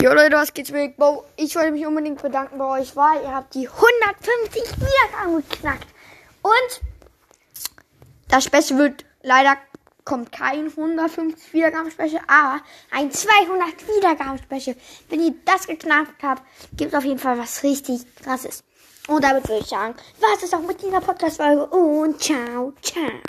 Jo Leute, was geht's mit Bo? Ich wollte mich unbedingt bedanken bei euch, weil ihr habt die 150 Wiedergaben geknackt. Und das Special wird leider kommt kein 150 Wiedergaben Special, aber ein 200 Wiedergaben Special. Wenn ihr das geknackt habt, gibt auf jeden Fall was richtig krasses. Und damit würde ich sagen, was ist auch mit dieser Podcast Folge und ciao, ciao.